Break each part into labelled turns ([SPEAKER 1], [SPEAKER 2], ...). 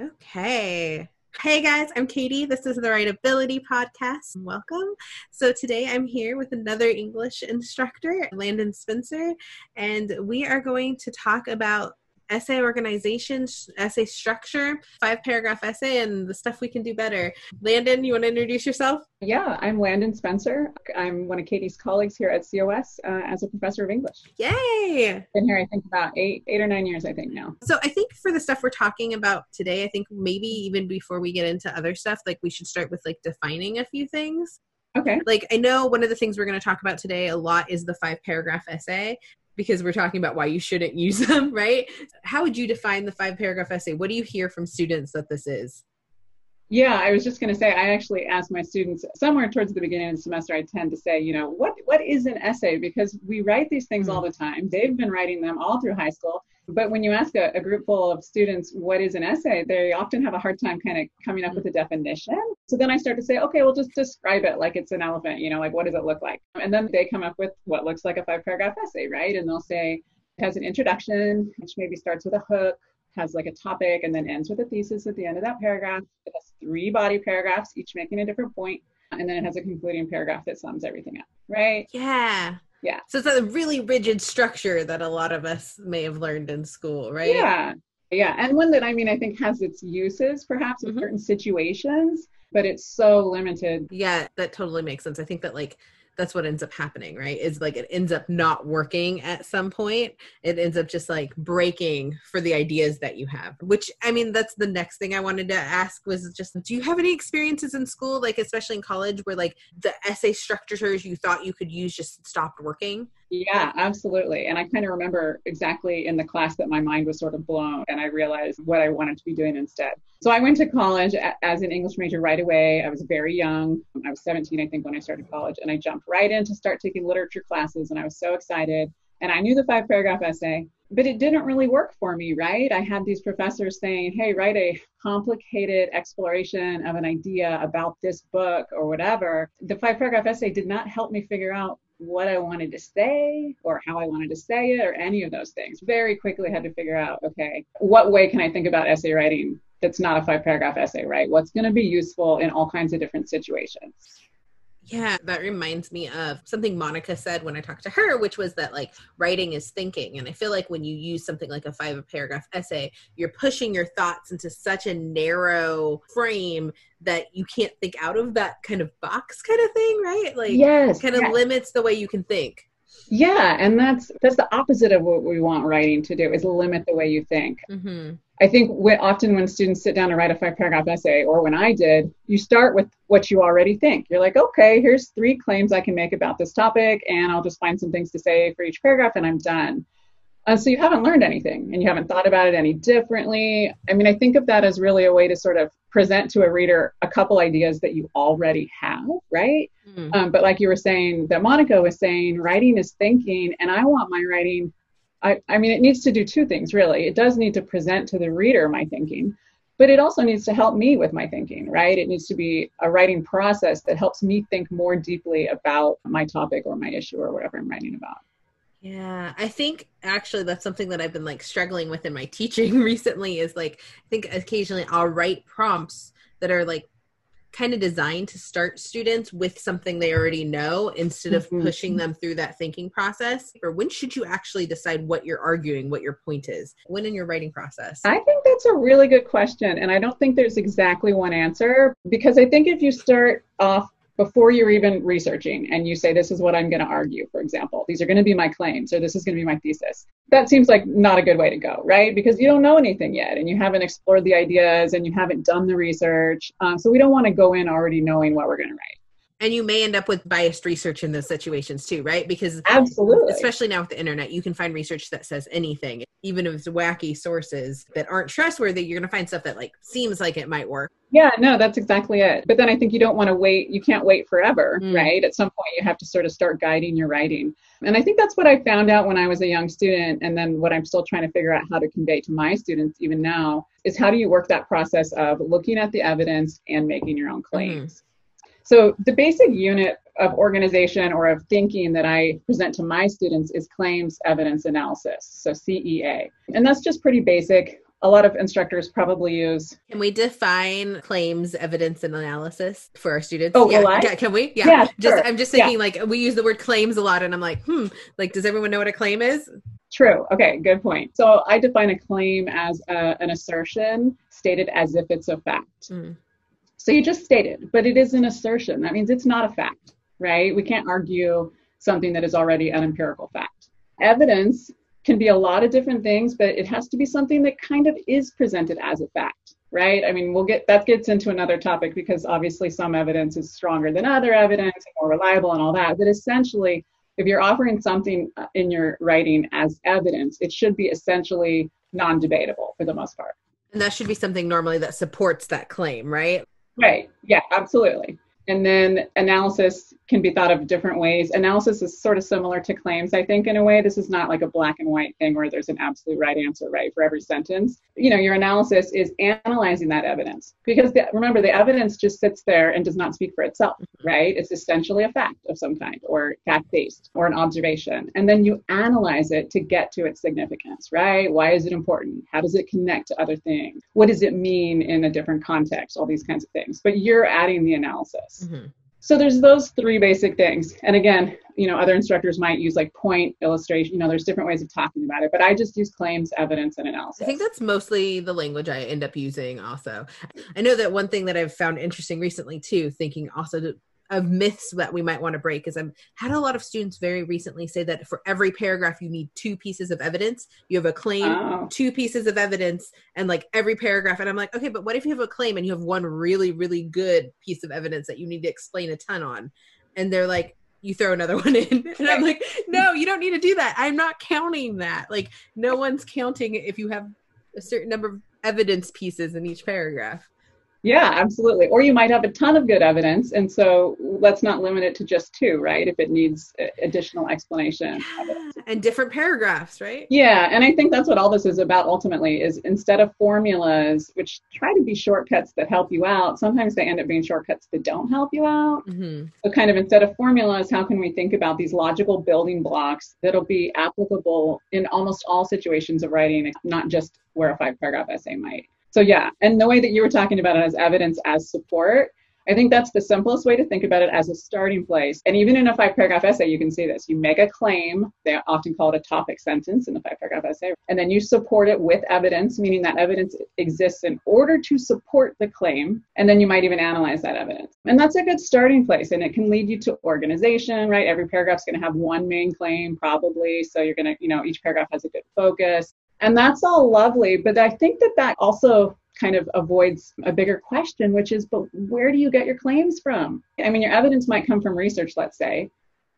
[SPEAKER 1] Okay. Hey guys, I'm Katie. This is the Writability Podcast. Welcome. So today I'm here with another English instructor, Landon Spencer, and we are going to talk about essay organization, essay structure, five paragraph essay, and the stuff we can do better. Landon, you want to introduce yourself?
[SPEAKER 2] Yeah, I'm Landon Spencer. I'm one of Katie's colleagues here at COS uh, as a professor of English.
[SPEAKER 1] Yay!
[SPEAKER 2] Been here, I think, about eight, eight or nine years, I think now.
[SPEAKER 1] So I think for the stuff we're talking about today, I think maybe even before we get into other stuff, like we should start with like defining a few things.
[SPEAKER 2] Okay.
[SPEAKER 1] Like I know one of the things we're going to talk about today a lot is the five paragraph essay, because we're talking about why you shouldn't use them, right? How would you define the five paragraph essay? What do you hear from students that this is?
[SPEAKER 2] Yeah, I was just going to say, I actually ask my students somewhere towards the beginning of the semester, I tend to say, you know, what, what is an essay? Because we write these things mm-hmm. all the time. They've been writing them all through high school. But when you ask a, a, group full of students what is an essay, they often have a hard time kind of coming up with a definition. So then I start to say, okay, well, just describe it like it's an elephant, you know, like what does it look like? And then they come up with what looks like a five paragraph essay, right? And they'll say, it has an introduction, which maybe starts with a hook, has like a topic, and then ends with a thesis at the end of that paragraph. It has three body paragraphs, each making a different point, and then it has a concluding paragraph that sums everything up, right?
[SPEAKER 1] Yeah.
[SPEAKER 2] Yeah.
[SPEAKER 1] So it's a really rigid structure that a lot of us may have learned in school, right?
[SPEAKER 2] Yeah. Yeah. And one that I mean, I think has its uses perhaps in mm-hmm. certain situations, but it's so limited.
[SPEAKER 1] Yeah, that totally makes sense. I think that like that's what ends up happening right? Is like it ends up not working at some point. It ends up just like breaking for the ideas that you have which i mean that's the next thing i wanted to ask was just do you have any experiences in school like especially in college where like the essay structures you thought you could use just stopped working
[SPEAKER 2] yeah, absolutely. And I kind of remember exactly in the class that my mind was sort of blown and I realized what I wanted to be doing instead. So I went to college as an English major right away. I was very young. I was 17, I think, when I started college. And I jumped right in to start taking literature classes. And I was so excited. And I knew the five paragraph essay, but it didn't really work for me, right? I had these professors saying, hey, write a complicated exploration of an idea about this book or whatever. The five paragraph essay did not help me figure out what I wanted to say or how I wanted to say it or any of those things. Very quickly had to figure out, okay, what way can I think about essay writing that's not a five paragraph essay, right? What's going to be useful in all kinds of different situations?
[SPEAKER 1] Yeah, that reminds me of something Monica said when I talked to her, which was that like writing is thinking. And I feel like when you use something like a five paragraph essay, you're pushing your thoughts into such a narrow frame that you can't think out of that kind of box kind of thing, right? Like,
[SPEAKER 2] yes,
[SPEAKER 1] kind of
[SPEAKER 2] yes.
[SPEAKER 1] limits the way you can think.
[SPEAKER 2] Yeah, and that's that's the opposite of what we want writing to do is limit the way you think. Mm-hmm. I think when, often when students sit down and write a five paragraph essay, or when I did, you start with what you already think. You're like, okay, here's three claims I can make about this topic, and I'll just find some things to say for each paragraph, and I'm done. Uh, so you haven't learned anything and you haven't thought about it any differently. I mean, I think of that as really a way to sort of present to a reader a couple ideas that you already have, right? Mm-hmm. Um, but like you were saying, that Monica was saying, writing is thinking, and I want my writing. I, I mean, it needs to do two things, really. It does need to present to the reader my thinking, but it also needs to help me with my thinking, right? It needs to be a writing process that helps me think more deeply about my topic or my issue or whatever I'm writing about.
[SPEAKER 1] Yeah, I think actually that's something that I've been like struggling with in my teaching recently is like I think occasionally I'll write prompts that are like kind of designed to start students with something they already know instead of mm-hmm. pushing them through that thinking process. Or when should you actually decide what you're arguing what your point is? When in your writing process?
[SPEAKER 2] I think that's a really good question and i don't think there's exactly one answer because i think if you start off before you're even researching and you say this is what i'm going to argue for example these are going to be my claims or this is going to be my thesis that seems like not a good way to go right? Because you don't know anything yet and you haven't explored the ideas and you haven't done the research um, so we don't want to go in already knowing what we're going to write
[SPEAKER 1] and you may end up with biased research in those situations too right? Because
[SPEAKER 2] absolutely.
[SPEAKER 1] especially now with the internet you can find research that says anything even if it's wacky sources that aren't trustworthy you're going to find stuff that like seems like it might work.
[SPEAKER 2] Yeah no that's exactly it. But then i think you don't want to wait you can't wait forever mm. right? At some point you have to sort of start guiding your writing. And i think that's what i found out when i was a young student and then what i'm still trying to figure out how to convey to my students even now is how do you work that process of looking at the evidence and making your own claims? Mm so the basic unit of organization or of thinking that I present to my students is claims evidence analysis, so CEA. And that's just pretty basic. a lot of instructors probably use.
[SPEAKER 1] Can we define claims, evidence, and analysis for our students?
[SPEAKER 2] Oh,
[SPEAKER 1] yeah, yeah can we? Yeah.
[SPEAKER 2] yeah
[SPEAKER 1] just
[SPEAKER 2] sure.
[SPEAKER 1] I'm just thinking yeah. like we use the word claims a lot, and I'm like, hmm, like does everyone know what a claim is?
[SPEAKER 2] True. Okay, good point. So I define a claim as a, an assertion stated as if it's a fact. Mm. So you just stated, but it is an assertion. That means it's not a fact, right? We can't argue something that is already an empirical fact. Evidence can be a lot of different things, but it has to be something that kind of is presented as a fact, right? I mean, we'll get that gets into another topic because obviously some evidence is stronger than other evidence and more reliable and all that. But essentially, if you're offering something in your writing as evidence, it should be essentially non debatable for the most part.
[SPEAKER 1] And that should be something normally that supports that claim, right?
[SPEAKER 2] Right. Yeah, absolutely. And then analysis can be thought of different ways. Analysis is sort of similar to claims, I think, in a way. This is not like a black and white thing where there's an absolute right answer, right, for every sentence. You know, your analysis is analyzing that evidence because the, remember, the evidence just sits there and does not speak for itself, right? It's essentially a fact of some kind or fact based or an observation. And then you analyze it to get to its significance, right? Why is it important? How does it connect to other things? What does it mean in a different context? All these kinds of things. But you're adding the analysis. Mm-hmm. So there's those three basic things. And again, you know, other instructors might use like point illustration, you know, there's different ways of talking about it, but I just use claims, evidence, and analysis.
[SPEAKER 1] I think that's mostly the language I end up using also. I know that one thing that I've found interesting recently too, thinking also of myths that we might want to break is I've had a lot of students very recently say that for every paragraph you need two pieces of evidence. You have a claim, oh. two pieces of evidence, and like every paragraph. And I'm like, okay, but what if you have a claim and you have one really, really good piece of evidence that you need to explain a ton on? And they're like, you throw another one in. And I'm like, no, you don't need to do that. I'm not counting that. Like, no one's counting if you have a certain number of evidence pieces in each paragraph.
[SPEAKER 2] Yeah, absolutely. Or you might have a ton of good evidence, and so let's not limit it to just two, right? If it needs additional explanation.
[SPEAKER 1] And different paragraphs, right?
[SPEAKER 2] Yeah, and I think that's what all this is about ultimately is instead of formulas, which try to be shortcuts that help you out, sometimes they end up being shortcuts that don't help you out. Mm-hmm. So kind of instead of formulas, how can we think about these logical building blocks that'll be applicable in almost all situations of writing, not just where a five paragraph essay might. So yeah, and the way that you were talking about it as evidence as support, I think that's the simplest way to think about it as a starting place. And even in a five paragraph essay, you can see this. You make a claim, they often call it a topic sentence in the five paragraph essay, and then you support it with evidence, meaning that evidence exists in order to support the claim. And then you might even analyze that evidence. And that's a good starting place. And it can lead you to organization, right? Every paragraph's going to have one main claim, probably. So you're going to, you know, each paragraph has a good focus. And that's all lovely. But I think that that also kind of avoids a bigger question, which is, but where do you get your claims from? I mean, your evidence might come from research, let's say,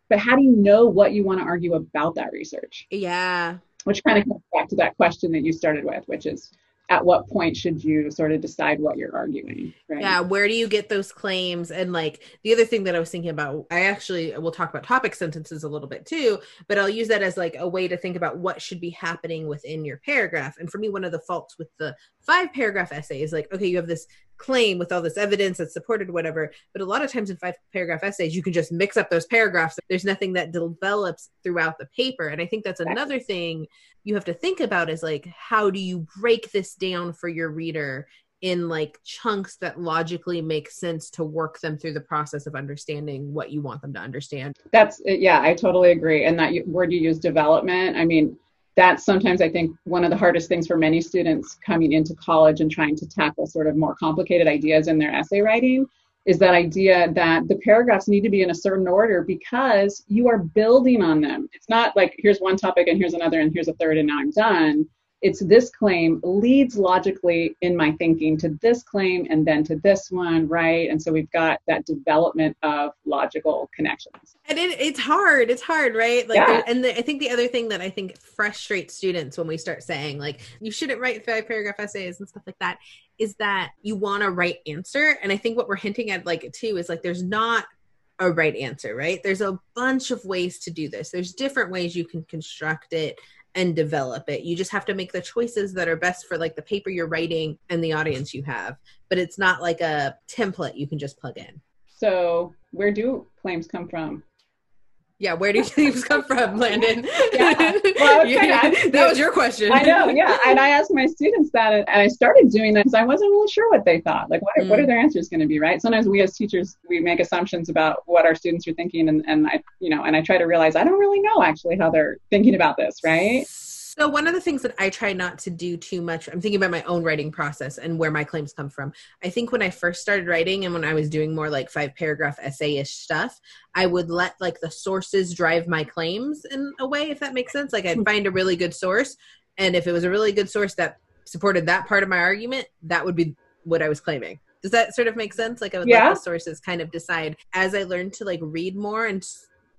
[SPEAKER 2] but how do you know what you want to argue about that research?
[SPEAKER 1] Yeah.
[SPEAKER 2] Which kind of comes back to that question that you started with, which is at what point should you sort of decide what you're arguing
[SPEAKER 1] right? yeah where do you get those claims and like the other thing that i was thinking about i actually will talk about topic sentences a little bit too but i'll use that as like a way to think about what should be happening within your paragraph and for me one of the faults with the five paragraph essay is like okay you have this claim with all this evidence that's supported whatever. But a lot of times in five paragraph essays you can just mix up those paragraphs. There's nothing that develops throughout the paper. And i think that's another thing you have to think about is like how do you break this down for your reader in like chunks that logically make sense to work them through the process of understanding what you want them to understand?
[SPEAKER 2] That's yeah i totally agree. And that word you use development i mean that's sometimes I think one of the hardest things for many students coming into college and trying to tackle sort of more complicated ideas in their essay writing is that idea that the paragraphs need to be in a certain order because you are building on them. It's not like here's one topic and here's another and here's a third and now I'm done it's this claim leads logically in my thinking to this claim and then to this one, right? And so we've got that development of logical connections.
[SPEAKER 1] And it, it's hard. It's hard, right? Like, yeah. and the, I think the other thing that I think frustrates students when we start saying like you shouldn't write five paragraph essays and stuff like that is that you want a right answer. And I think what we're hinting at like too is like there's not a right answer, right? There's a bunch of ways to do this. There's different ways you can construct it and develop it. You just have to make the choices that are best for like the paper you're writing and the audience you have. But it's not like a template you can just plug in.
[SPEAKER 2] So, where do claims come from?
[SPEAKER 1] Yeah, where do claims come from, Landon? yeah. Well, yeah. that was your question.
[SPEAKER 2] I know, yeah. And I asked my students that, and I started doing that because I wasn't really sure what they thought. Like, what are, mm. what are mm. their answers going to be, right? Sometimes we as teachers, we make assumptions about what our students are thinking, and, and I, you know, and I try to realize I don't really know actually how they're thinking about this, right?
[SPEAKER 1] So one of the things that I try not to do too much, I'm thinking about my own writing process and where my claims come from. I think when I first started writing and when I was doing more like five paragraph essay-ish stuff, I would let like the sources drive my claims in a way, if that makes sense. Like I'd hmm. find a really good source, and if it was a really good source that supported that part of my argument, that would be what I was claiming. Does that sort of make sense? Like I would yeah. let the sources kind of decide as I learned to like read more and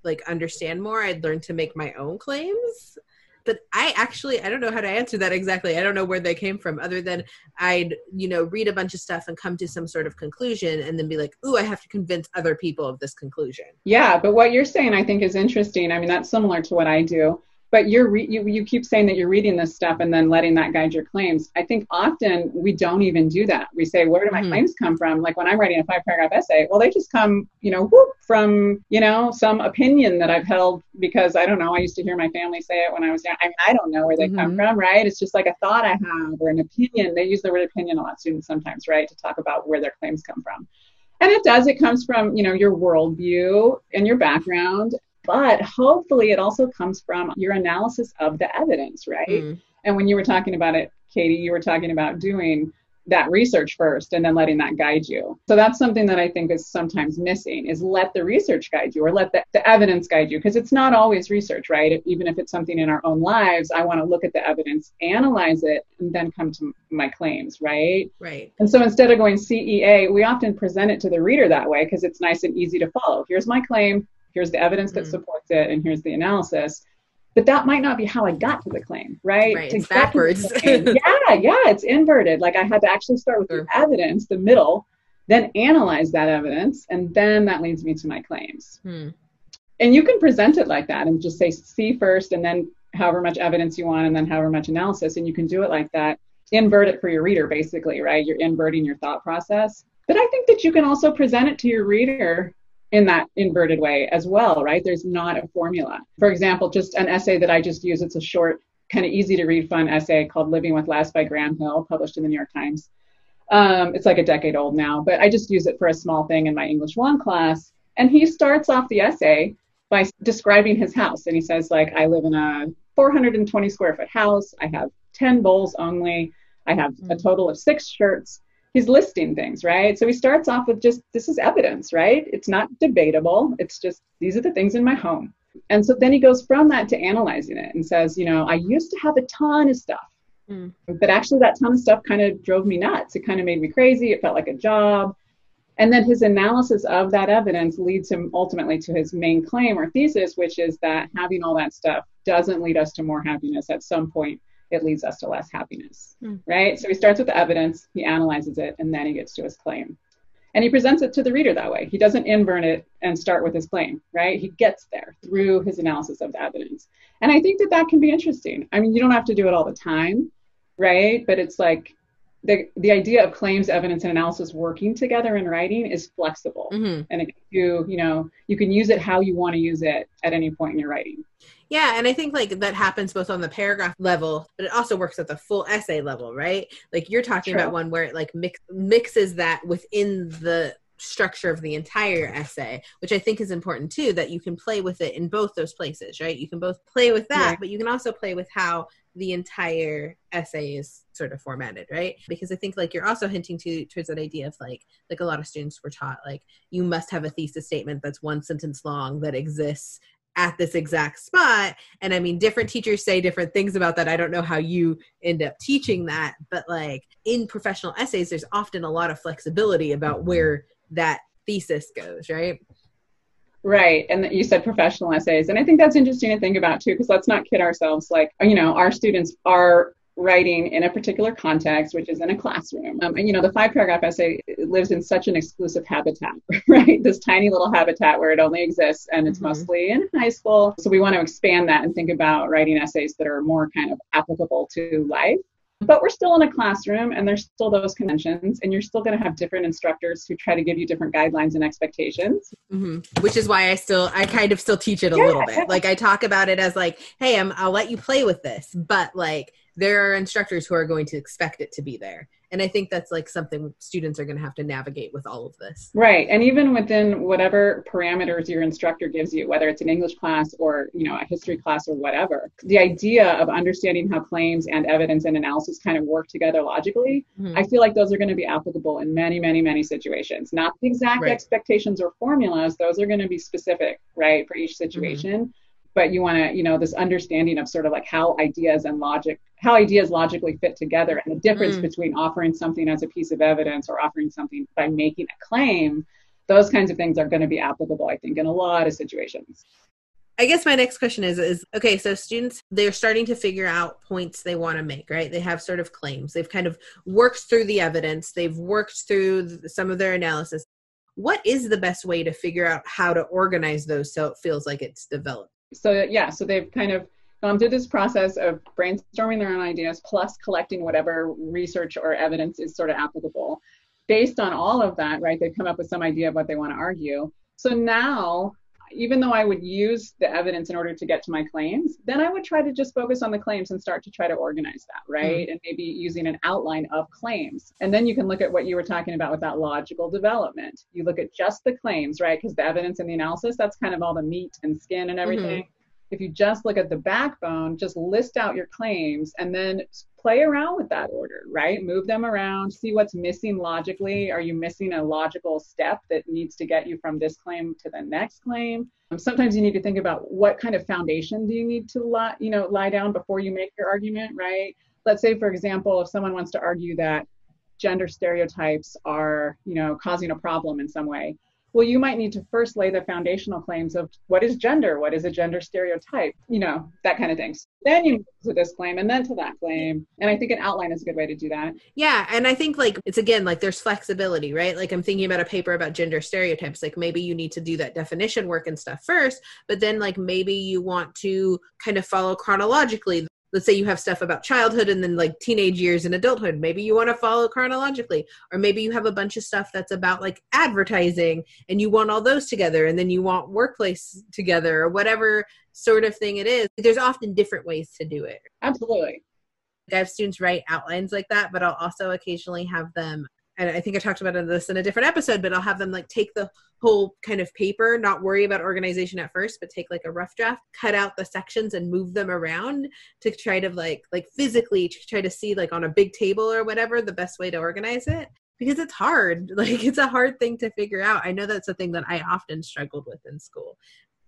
[SPEAKER 1] like understand more, I'd learn to make my own claims but I actually I don't know how to answer that exactly. I don't know where they came from other than I'd, you know, read a bunch of stuff and come to some sort of conclusion and then be like, "Ooh, I have to convince other people of this conclusion."
[SPEAKER 2] Yeah, but what you're saying I think is interesting. I mean, that's similar to what I do but you're re- you, you keep saying that you're reading this stuff and then letting that guide your claims. I think often we don't even do that. We say where do my mm-hmm. claims come from? Like when i'm writing a five paragraph essay well they just come you know whoop, from you know some opinion that i've held because i don't know i used to hear my family say it when i was young. I, mean, I don't know where they mm-hmm. come from right? It's just like a thought i have or an opinion. They use the word opinion a lot students sometimes right to talk about where their claims come from. And it does it comes from you know your worldview and your background but hopefully it also comes from your analysis of the evidence, right? Mm. And when you were talking about it, Katie, you were talking about doing that research first and then letting that guide you. So that's something that I think is sometimes missing is let the research guide you or let the, the evidence guide you because it's not always research, right? Even if it's something in our own lives, I want to look at the evidence, analyze it, and then come to my claims, right?
[SPEAKER 1] Right.
[SPEAKER 2] And so instead of going CEA, we often present it to the reader that way because it's nice and easy to follow. Here's my claim here's the evidence that mm. supports it, and here's the analysis. But that might not be how I got to the claim, right?
[SPEAKER 1] Right, it's backwards.
[SPEAKER 2] yeah, yeah, it's inverted. Like I had to actually start with sure. the evidence, the middle, then analyze that evidence, and then that leads me to my claims. Hmm. And you can present it like that and just say see first, and then however much evidence you want, and then however much analysis, and you can do it like that. Invert it for your reader, basically, right? You're inverting your thought process. But I think that you can also present it to your reader in that inverted way as well, right? There's not a formula. For example, just an essay that I just use, it's a short, kind of easy to read, fun essay called Living with Less by Graham Hill, published in the New York Times. Um, it's like a decade old now, but I just use it for a small thing in my English 1 class. And he starts off the essay by describing his house. And he says, like, I live in a 420 square foot house. I have 10 bowls only. I have a total of six shirts he's listing things, right? So he starts off with just this is evidence, right? It's not debatable. It's just these are the things in my home. And so then he goes from that to analyzing it and says, you know, I used to have a ton of stuff. Mm. But actually, that ton of stuff kind of drove me nuts. It kind of made me crazy. It felt like a job. And then his analysis of that evidence leads him ultimately to his main claim or thesis, which is that having all that stuff doesn't lead us to more happiness at some point it leads us to less happiness, mm. right? So he starts with the evidence, he analyzes it, and then he gets to his claim. And he presents it to the reader that way. He doesn't invert it and start with his claim, right? He gets there through his analysis of the evidence. And I think that that can be interesting. I mean, you don't have to do it all the time, right? But it's like the the idea of claims, evidence, and analysis working together in writing is flexible, mm-hmm. and it, you you know you can use it how you want to use it at any point in your writing.
[SPEAKER 1] Yeah, and I think like that happens both on the paragraph level, but it also works at the full essay level, right? Like you're talking True. about one where it like mix, mixes that within the structure of the entire essay, which I think is important too, that you can play with it in both those places, right? You can both play with that, yeah. but you can also play with how the entire essay is sort of formatted right? Because i think like you're also hinting to towards that idea of like like a lot of students were taught like you must have a thesis statement that's one sentence long that exists at this exact spot. And i mean different teachers say different things about that. I don't know how you end up teaching that but like in professional essays there's often a lot of flexibility about where that thesis goes right
[SPEAKER 2] Right. And you said professional essays. And I think that's interesting to think about too, because let's not kid ourselves. Like, you know, our students are writing in a particular context, which is in a classroom. Um, and, you know, the five paragraph essay lives in such an exclusive habitat, right? This tiny little habitat where it only exists and it's mm-hmm. mostly in high school. So we want to expand that and think about writing essays that are more kind of applicable to life. But we're still in a classroom and there's still those conventions, and you're still going to have different instructors who try to give you different guidelines and expectations.
[SPEAKER 1] Mm-hmm. Which is why I still, I kind of still teach it a yeah. little bit. Like I talk about it as like, hey, I'm, I'll let you play with this, but like there are instructors who are going to expect it to be there and i think that's like something students are going to have to navigate with all of this
[SPEAKER 2] right and even within whatever parameters your instructor gives you whether it's an english class or you know a history class or whatever the idea of understanding how claims and evidence and analysis kind of work together logically mm-hmm. i feel like those are going to be applicable in many many many situations not the exact right. expectations or formulas those are going to be specific right for each situation mm-hmm but you want to you know this understanding of sort of like how ideas and logic how ideas logically fit together and the difference mm. between offering something as a piece of evidence or offering something by making a claim those kinds of things are going to be applicable i think in a lot of situations
[SPEAKER 1] I guess my next question is is okay, so students they're starting to figure out points they want to make, right? They have sort of claims. They've kind of worked through the evidence, they've worked through some of their analysis. What is the best way to figure out how to organize those so it feels like it's developed?
[SPEAKER 2] So yeah, so they've kind of gone through this process of brainstorming their own ideas plus collecting whatever research or evidence is sort of applicable. Based on all of that, right, they've come up with some idea of what they want to argue. So now even though I would use the evidence in order to get to my claims, then I would try to just focus on the claims and start to try to organize that, right? Mm. And maybe using an outline of claims. And then you can look at what you were talking about with that logical development. You look at just the claims, right? Because the evidence and the analysis, that's kind of all the meat and skin and everything. Mm-hmm if you just look at the backbone, just list out your claims and then play around with that order, right? Move them around, see what's missing logically. Are you missing a logical step that needs to get you from this claim to the next claim? Um, sometimes you need to think about what kind of foundation do you need to lie, you know, lie down before you make your argument, right? Let's say, for example, if someone wants to argue that gender stereotypes are, you know, causing a problem in some way well, you might need to first lay the foundational claims of what is gender, what is a gender stereotype, you know, that kind of things. Then you move to this claim and then to that claim. And I think an outline is a good way to do that.
[SPEAKER 1] Yeah. And I think like it's again like there's flexibility, right? Like I'm thinking about a paper about gender stereotypes. Like maybe you need to do that definition work and stuff first, but then like maybe you want to kind of follow chronologically let's say you have stuff about childhood and then like teenage years and adulthood. Maybe you want to follow chronologically or maybe you have a bunch of stuff that's about like advertising and you want all those together and then you want workplace together or whatever sort of thing it is. There's often different ways to do it.
[SPEAKER 2] Absolutely.
[SPEAKER 1] I have students write outlines like that, but I'll also occasionally have them and I think I talked about this in a different episode, but I'll have them like take the whole kind of paper, not worry about organization at first, but take like a rough draft, cut out the sections and move them around to try to like like physically try to see like on a big table or whatever the best way to organize it because it's hard. Like it's a hard thing to figure out. I know that's a thing that I often struggled with in school.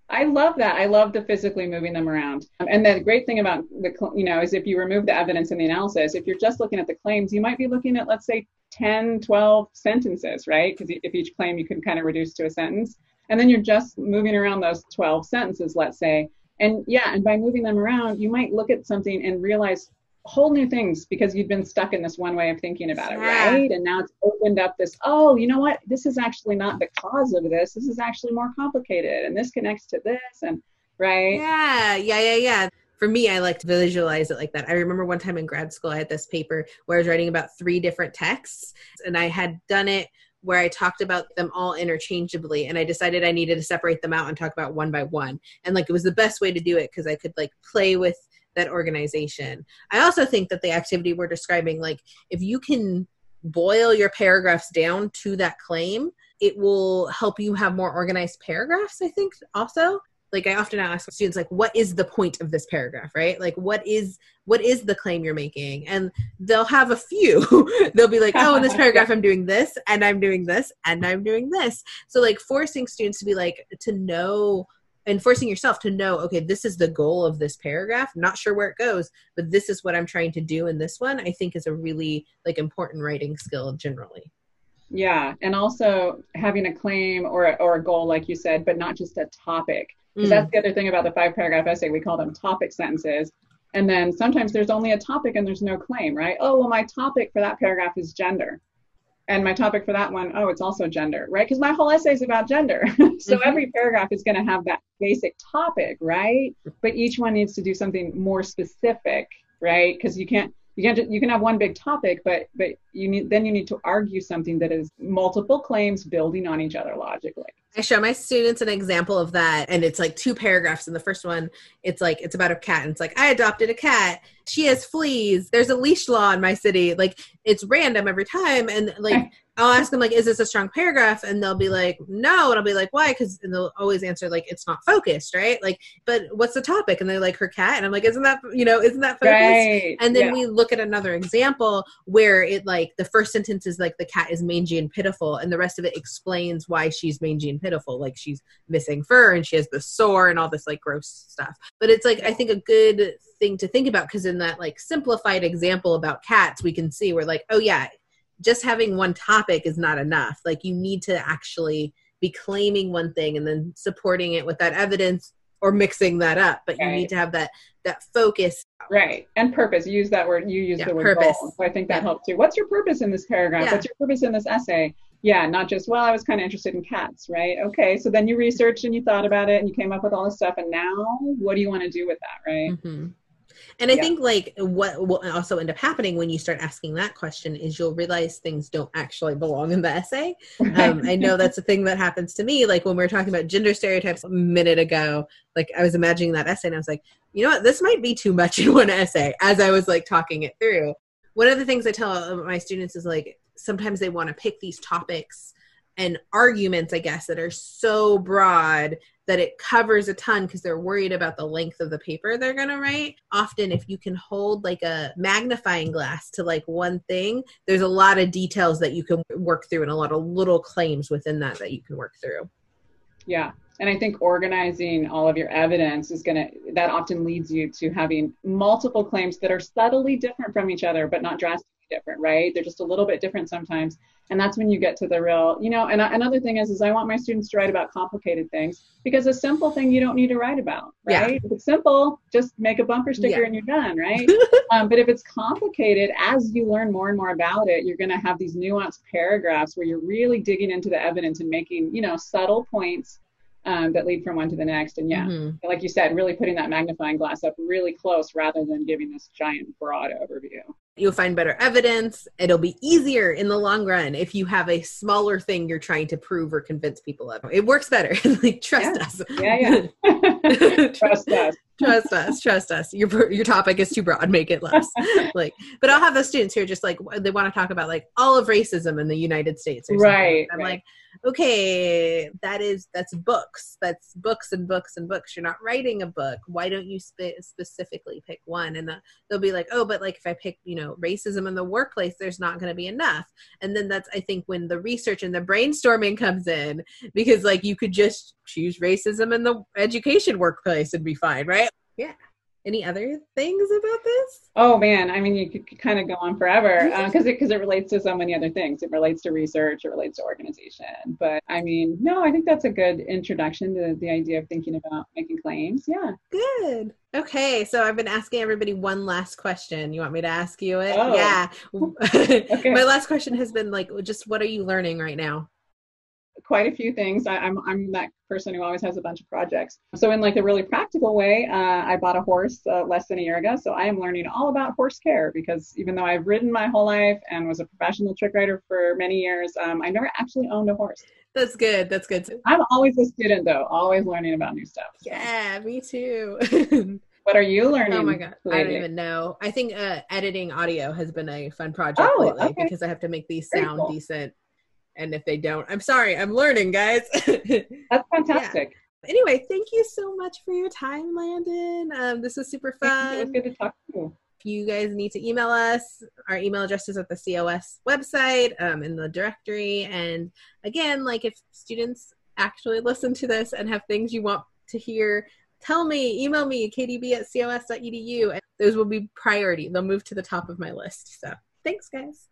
[SPEAKER 2] I love that. I love the physically moving them around. Um, and the great thing about the, you know, is if you remove the evidence and the analysis, if you're just looking at the claims, you might be looking at, let's say, 10, 12 sentences, right? Because if each claim you can kind of reduce to a sentence. And then you're just moving around those 12 sentences, let's say. And yeah, and by moving them around, you might look at something and realize whole new things because you've been stuck in this one way of thinking about it, right? And now it's opened up this, oh, you know what? This is actually not the cause of this. This is actually more complicated. And this connects to this. And right?
[SPEAKER 1] Yeah, yeah, yeah, yeah for me, I like to visualize it like that. I remember one time in grad school, I had this paper where I was writing about three different texts, and I had done it where I talked about them all interchangeably, and I decided I needed to separate them out and talk about one by one. And like it was the best way to do it because I could like play with that organization. I also think that the activity we're describing, like if you can boil your paragraphs down to that claim, it will help you have more organized paragraphs, I think, also. Like i often ask students like what is the point of this paragraph right? Like what is what is the claim you're making? And they'll have a few. They'll be like oh in this paragraph i'm doing this and i'm doing this and i'm doing this. So like forcing students to be like to know and forcing yourself to know okay this is the goal of this paragraph not sure where it goes but this is what i'm trying to do in this one i think is a really like important writing skill generally
[SPEAKER 2] yeah and also having a claim or, or a goal like you said but not just a topic because mm. that's the other thing about the five paragraph essay. We call them topic sentences. And then sometimes there's only a topic and there's no claim, right? Oh, well, my topic for that paragraph is gender. And my topic for that one, oh, it's also gender, right? Because my whole essay is about gender. so mm-hmm. every paragraph is going to have that basic topic, right? But each one needs to do something more specific, right? Because you can't, you can you can have one big topic, but but you need then you need to argue something that is multiple claims building on each other logically.
[SPEAKER 1] I show my students an example of that, and it's like two paragraphs. In the first one, it's like it's about a cat, and it's like I adopted a cat. She has fleas. There's a leash law in my city. Like it's random every time, and like I'll ask them like, "Is this a strong paragraph?" And they'll be like, "No," and I'll be like, "Why?" Because they'll always answer like, "It's not focused, right?" Like, but what's the topic? And they're like, "Her cat," and I'm like, "Isn't that you know, isn't that focused?" Right. And then yeah. we look at another example where it like the first sentence is like the cat is mangy and pitiful, and the rest of it explains why she's mangy and pitiful, like she's missing fur and she has the sore and all this like gross stuff. But it's like I think a good thing to think about because in that like simplified example about cats, we can see we're like, oh yeah just having one topic is not enough. Like you need to actually be claiming one thing and then supporting it with that evidence or mixing that up. But right. you need to have that that focus.
[SPEAKER 2] Right. And purpose. use that word. You use yeah, the word purpose. Goal. So I think that yeah. helps too. What's your purpose in this paragraph? Yeah. What's your purpose in this essay? Yeah, not just, well, I was kind of interested in cats, right? Okay, so then you researched and you thought about it and you came up with all this stuff. And now what do you want to do with that, right? Mm-hmm.
[SPEAKER 1] And I yeah. think like what will also end up happening when you start asking that question is you'll realize things don't actually belong in the essay. Um, I know that's a thing that happens to me. Like when we were talking about gender stereotypes a minute ago, like I was imagining that essay and I was like, you know what, this might be too much in one essay as I was like talking it through. One of the things I tell my students is like sometimes they want to pick these topics and arguments, I guess, that are so broad that it covers a ton because they're worried about the length of the paper they're going to write. Often, if you can hold like a magnifying glass to like one thing, there's a lot of details that you can work through and a lot of little claims within that that you can work through.
[SPEAKER 2] Yeah. And I think organizing all of your evidence is going to, that often leads you to having multiple claims that are subtly different from each other, but not drastically different, right? They're just a little bit different sometimes. And that's when you get to the real, you know, and another thing is, is I want my students to write about complicated things because a simple thing you don't need to write about, right? Yeah. If it's simple, just make a bumper sticker yeah. and you're done, right? um, but if it's complicated, as you learn more and more about it, you're going to have these nuanced paragraphs where you're really digging into the evidence and making, you know, subtle points um, that lead from one to the next. And yeah, mm-hmm. like you said, really putting that magnifying glass up really close rather than giving this giant broad overview.
[SPEAKER 1] You'll find better evidence. It'll be easier in the long run if you have a smaller thing you're trying to prove or convince people of. It works better. like trust
[SPEAKER 2] yeah.
[SPEAKER 1] us.
[SPEAKER 2] Yeah, yeah. trust us.
[SPEAKER 1] Trust us. Trust us. Your your topic is too broad. Make it less. like, but I'll have those students who are just like they want to talk about like all of racism in the United States.
[SPEAKER 2] right.
[SPEAKER 1] I'm
[SPEAKER 2] right.
[SPEAKER 1] like, okay, that is that's books. That's books and books and books. You're not writing a book. Why don't you spe- specifically pick one? And the, they'll be like, oh, but like if I pick, you know know racism in the workplace there's not going to be enough and then that's i think when the research and the brainstorming comes in because like you could just choose racism in the education workplace and be fine right yeah any other things about this?
[SPEAKER 2] Oh man, I mean, you could kind of go on forever because uh, it because it relates to so many other things. It relates to research, it relates to organization. But I mean, no, I think that's a good introduction to the idea of thinking about making claims. Yeah.
[SPEAKER 1] Good. Okay, so I've been asking everybody one last question. You want me to ask you it?
[SPEAKER 2] Oh.
[SPEAKER 1] Yeah. okay. My last question has been like, just what are you learning right now?
[SPEAKER 2] Quite a few things. I, am I'm, I'm that person who always has a bunch of projects. So in like a really practical way, uh, I bought a horse uh, less than a year ago. So I am learning all about horse care because even though I've ridden my whole life and was a professional trick rider for many years, um, I never actually owned a horse.
[SPEAKER 1] That's good. That's good.
[SPEAKER 2] I'm always a student though, always learning about new stuff.
[SPEAKER 1] So. Yeah, me too.
[SPEAKER 2] what are you learning?
[SPEAKER 1] Oh my god, lately? I don't even know. I think uh, editing audio has been a fun project oh, lately okay. because I have to make these sound cool. decent and if they don't i'm sorry i'm learning guys.
[SPEAKER 2] That's fantastic.
[SPEAKER 1] Yeah. anyway thank you so much for your time landon. Um, this was super fun
[SPEAKER 2] it was good to talk to you.
[SPEAKER 1] If you guys need to email us our email address is at the cos website um, in the directory. And again like if students actually listen to this and have things you want to hear tell me email me kdb at cos.edu and those will be priority. They'll move to the top of my list. So thanks guys